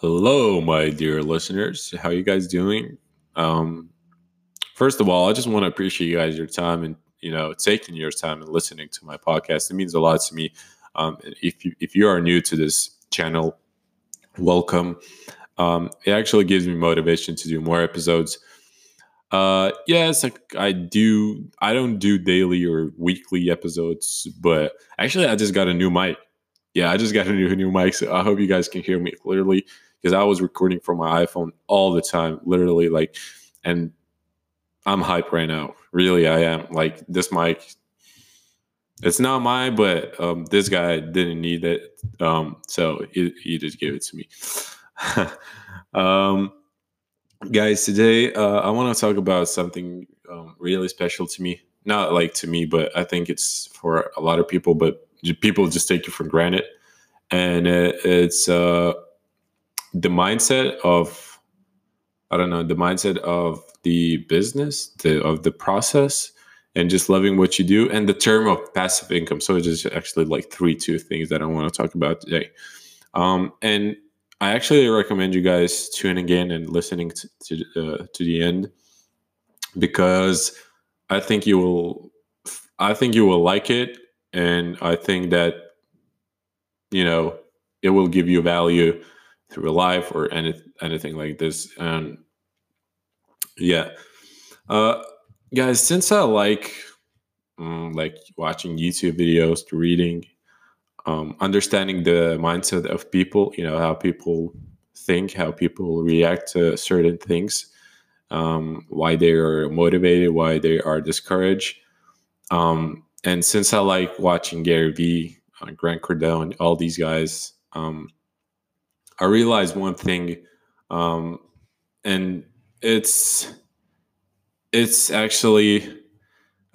Hello, my dear listeners. How you guys doing? Um, first of all, I just want to appreciate you guys your time and you know taking your time and listening to my podcast. It means a lot to me. Um, if you if you are new to this channel, welcome. Um, it actually gives me motivation to do more episodes. Uh, yes, I, I do. I don't do daily or weekly episodes, but actually, I just got a new mic. Yeah, I just got a new new mic, so I hope you guys can hear me clearly because I was recording from my iPhone all the time, literally like, and I'm hype right now. Really, I am. Like this mic, it's not mine, but um, this guy didn't need it, um, so he, he just gave it to me. um, guys, today uh, I want to talk about something um, really special to me. Not like to me, but I think it's for a lot of people. But people just take you for granted, and it, it's uh, the mindset of I don't know the mindset of the business, the of the process, and just loving what you do, and the term of passive income. So it's just actually like three two things that I want to talk about today. Um, and I actually recommend you guys tuning in and listening to to, uh, to the end because I think you will I think you will like it and I think that you know it will give you value through life or any, anything like this. And yeah. Uh guys since I like um, like watching YouTube videos to reading um, understanding the mindset of people you know how people think how people react to certain things um, why they are motivated why they are discouraged um, and since i like watching gary vee uh, grant cardone all these guys um, i realized one thing um, and it's it's actually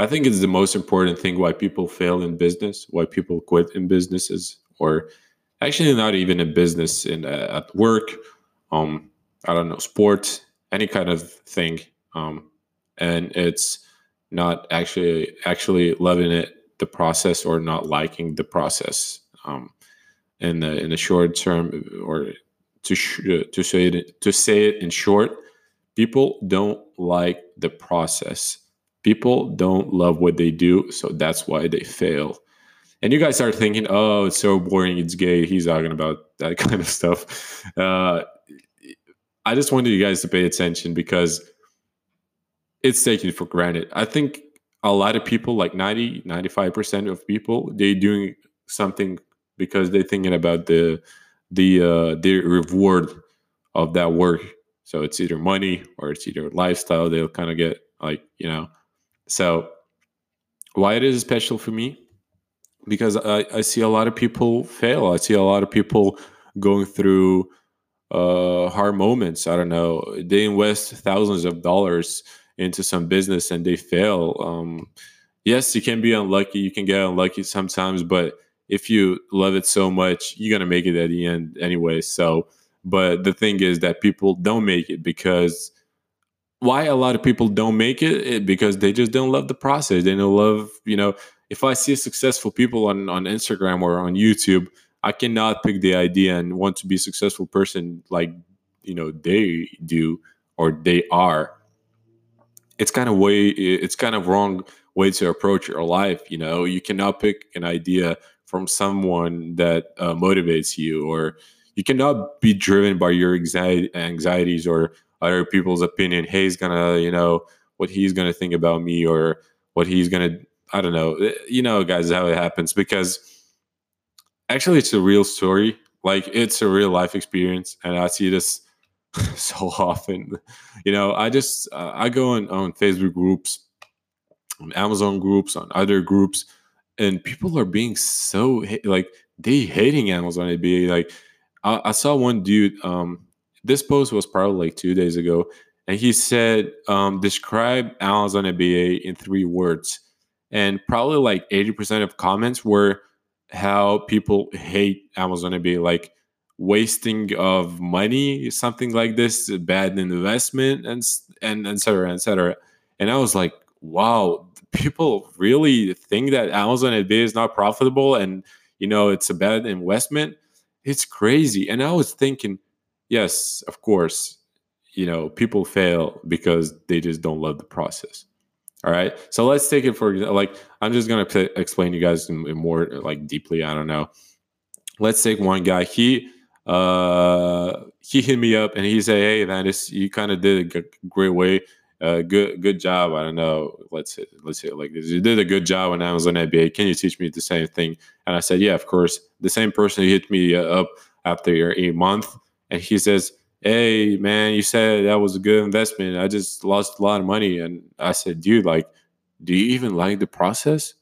I think it's the most important thing why people fail in business, why people quit in businesses, or actually not even in business, in uh, at work, um, I don't know, sport, any kind of thing, um, and it's not actually actually loving it, the process, or not liking the process. Um, in the in the short term, or to sh- to say it to say it in short, people don't like the process. People don't love what they do so that's why they fail. And you guys are thinking oh it's so boring it's gay he's talking about that kind of stuff. Uh, i just wanted you guys to pay attention because it's taken for granted i think a lot of people like 90 95% of people they're doing something because they're thinking about the the uh the reward of that work so it's either money or it's either lifestyle they'll kind of get like you know so, why it is special for me? Because I, I see a lot of people fail. I see a lot of people going through uh, hard moments. I don't know. They invest thousands of dollars into some business and they fail. Um, yes, you can be unlucky. You can get unlucky sometimes, but if you love it so much, you're gonna make it at the end anyway. So, but the thing is that people don't make it because why a lot of people don't make it, it, because they just don't love the process. They don't love, you know, if I see successful people on, on Instagram or on YouTube, I cannot pick the idea and want to be a successful person like, you know, they do or they are. It's kind of way, it's kind of wrong way to approach your life. You know, you cannot pick an idea from someone that uh, motivates you or you cannot be driven by your anxiety, anxieties or other people's opinion. Hey, he's gonna, you know, what he's gonna think about me or what he's gonna, I don't know. Eh, you know, guys, how it happens because actually it's a real story. Like it's a real life experience, and I see this so often. You know, I just uh, I go on on Facebook groups, on Amazon groups, on other groups, and people are being so like they hating Amazon FBA. Like I, I saw one dude. Um, this post was probably like two days ago, and he said, um, "Describe Amazon FBA in three words." And probably like eighty percent of comments were how people hate Amazon FBA, like wasting of money, something like this, bad investment, and and etc. etc. And I was like, wow, people really think that Amazon FBA is not profitable, and you know it's a bad investment. It's crazy. And I was thinking yes of course you know people fail because they just don't love the process all right so let's take it for like i'm just gonna p- explain you guys in, in more like deeply i don't know let's take one guy he uh he hit me up and he said hey man this you kind of did a great way uh, good good job. I don't know. Let's say, let's say like this. You did a good job on Amazon FBA. Can you teach me the same thing? And I said, yeah, of course. The same person hit me uh, up after a month, and he says, hey man, you said that was a good investment. I just lost a lot of money, and I said, dude, like, do you even like the process?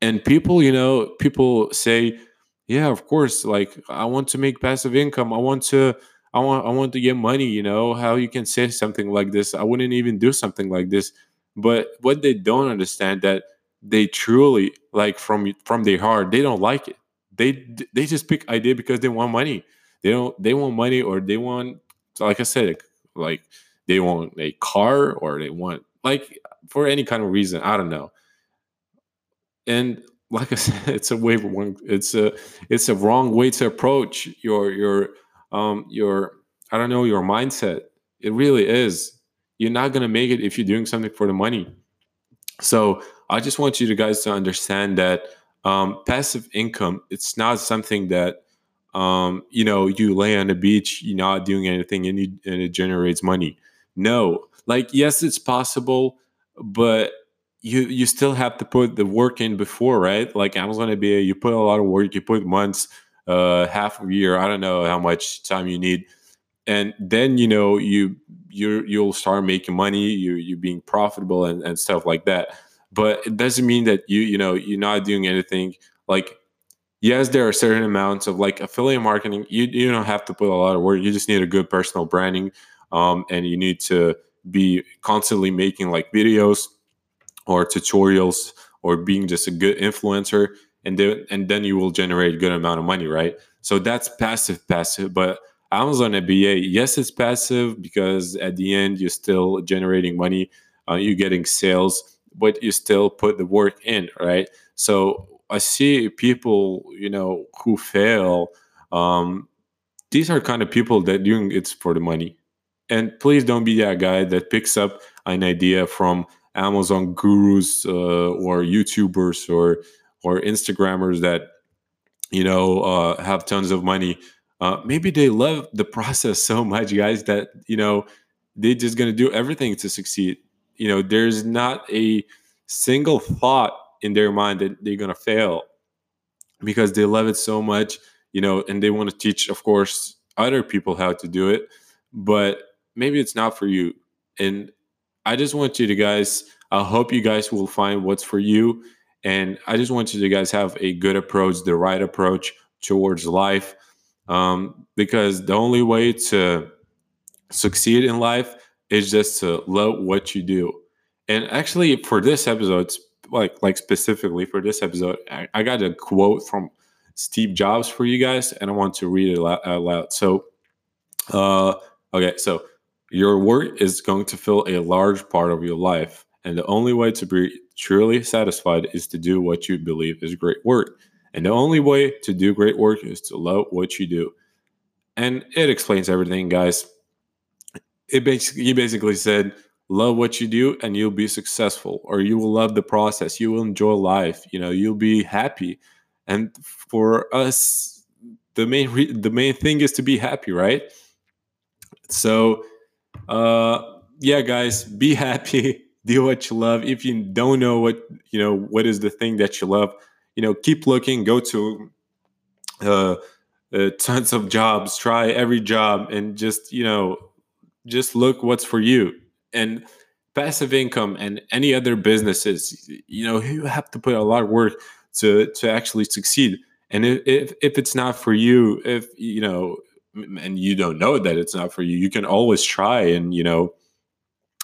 And people, you know, people say, yeah, of course. Like, I want to make passive income. I want to I want I want to get money, you know, how you can say something like this. I wouldn't even do something like this. But what they don't understand that they truly like from from their heart, they don't like it. They they just pick idea because they want money. They don't they want money or they want like I said, like they want a car or they want like for any kind of reason. I don't know. And like I said, it's a way one. It's a it's a wrong way to approach your your um, your I don't know your mindset. It really is. You're not gonna make it if you're doing something for the money. So I just want you to guys to understand that um, passive income it's not something that um, you know you lay on the beach, you're not doing anything, and, you, and it generates money. No, like yes, it's possible, but you you still have to put the work in before, right? Like Amazon FBA, you put a lot of work, you put months uh, half a year. I don't know how much time you need, and then you know you you you'll start making money. You you being profitable and, and stuff like that. But it doesn't mean that you you know you're not doing anything. Like yes, there are certain amounts of like affiliate marketing. You you don't have to put a lot of work. You just need a good personal branding, um, and you need to be constantly making like videos or tutorials or being just a good influencer and then and then you will generate good amount of money, right? So that's passive, passive. But Amazon FBA, yes, it's passive because at the end you're still generating money, uh, you're getting sales, but you still put the work in, right? So I see people, you know, who fail. Um, these are kind of people that doing it's for the money. And please don't be that guy that picks up an idea from Amazon gurus uh, or YouTubers or or Instagrammers that you know uh, have tons of money. Uh, maybe they love the process so much, guys, that you know they're just gonna do everything to succeed. You know, there's not a single thought in their mind that they're gonna fail because they love it so much. You know, and they want to teach, of course, other people how to do it, but maybe it's not for you. And I just want you to guys. I hope you guys will find what's for you and I just want you to guys have a good approach, the right approach towards life. Um, because the only way to succeed in life is just to love what you do. And actually, for this episode, like like specifically for this episode, I, I got a quote from Steve Jobs for you guys, and I want to read it out loud. So, uh, okay, so your work is going to fill a large part of your life, and the only way to be truly satisfied is to do what you believe is great work. And the only way to do great work is to love what you do. And it explains everything, guys. It basically he basically said, love what you do and you'll be successful or you will love the process. You will enjoy life, you know, you'll be happy. And for us the main re- the main thing is to be happy, right? So uh yeah, guys, be happy do what you love. If you don't know what you know what is the thing that you love you know keep looking go to uh, uh, tons of jobs try every job and just you know just look what's for you. And passive income and any other businesses you know you have to put a lot of work to to actually succeed. And if if, if it's not for you if you know and you don't know that it's not for you you can always try and you know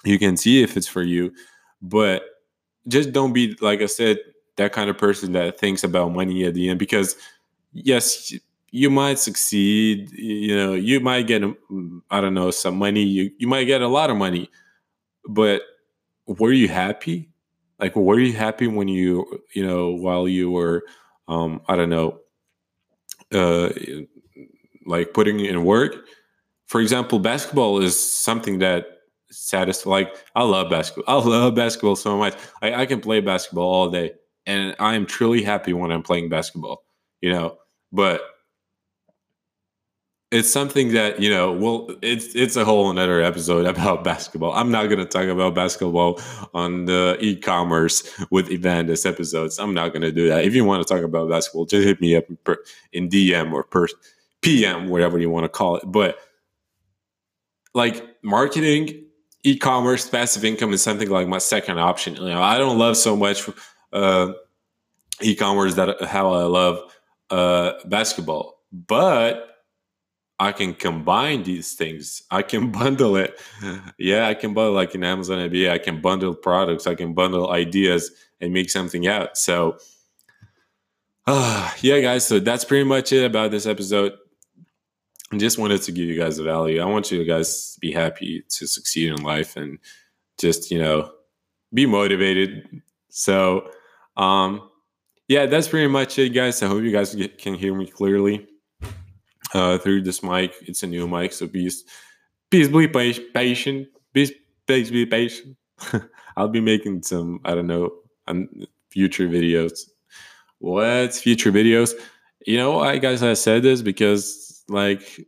you can see if it's for you but just don't be like i said that kind of person that thinks about money at the end because yes you might succeed you know you might get i don't know some money you, you might get a lot of money but were you happy? Like were you happy when you you know while you were um i don't know uh like putting in work for example, basketball is something that satisfies. Like I love basketball. I love basketball so much. I, I can play basketball all day, and I am truly happy when I'm playing basketball. You know, but it's something that you know well it's it's a whole another episode about basketball i'm not going to talk about basketball on the e-commerce with Ivan this episodes i'm not going to do that if you want to talk about basketball just hit me up in, in dm or per pm whatever you want to call it but like marketing e-commerce passive income is something like my second option you know i don't love so much uh, e-commerce that how i love uh, basketball but I can combine these things. I can bundle it. Yeah, I can bundle like in Amazon FBA. I can bundle products. I can bundle ideas and make something out. So, uh, yeah, guys. So that's pretty much it about this episode. I just wanted to give you guys the value. I want you guys to be happy to succeed in life and just you know be motivated. So, um, yeah, that's pretty much it, guys. I hope you guys can hear me clearly uh, through this mic. It's a new mic, so please, please be patient. Please, please be patient. I'll be making some, I don't know, future videos. What future videos? You know, I guys, I said this because like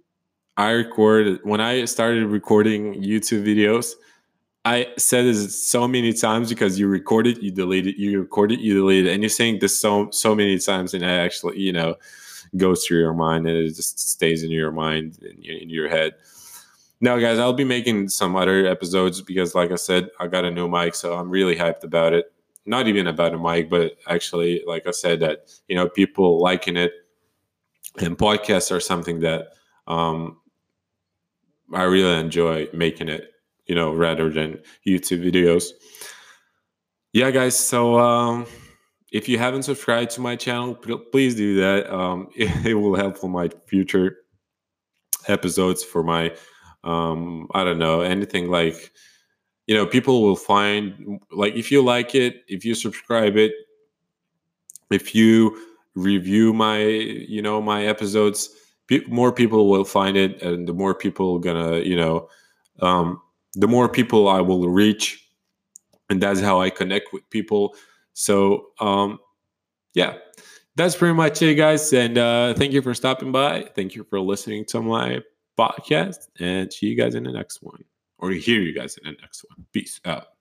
I recorded when I started recording YouTube videos. I said this so many times because you record it, you delete it, you record it, you delete it, and you're saying this so so many times, and I actually, you know, goes through your mind and it just stays in your mind in, in your head. Now, guys, I'll be making some other episodes because, like I said, I got a new mic, so I'm really hyped about it. Not even about a mic, but actually, like I said, that you know, people liking it, and podcasts are something that um, I really enjoy making it. You know, rather than YouTube videos. Yeah, guys. So. Um, if you haven't subscribed to my channel, please do that. Um, it, it, will help for my future episodes. For my, um, I don't know, anything like, you know, people will find like if you like it, if you subscribe it, if you review my, you know, my episodes, pe- more people will find it, and the more people gonna, you know, um, the more people I will reach, and that's how I connect with people so, um, yeah, that's pretty much it, guys. And uh, thank you for stopping by. Thank you for listening to my podcast. And see you guys in the next one, or hear you guys in the next one. Peace out.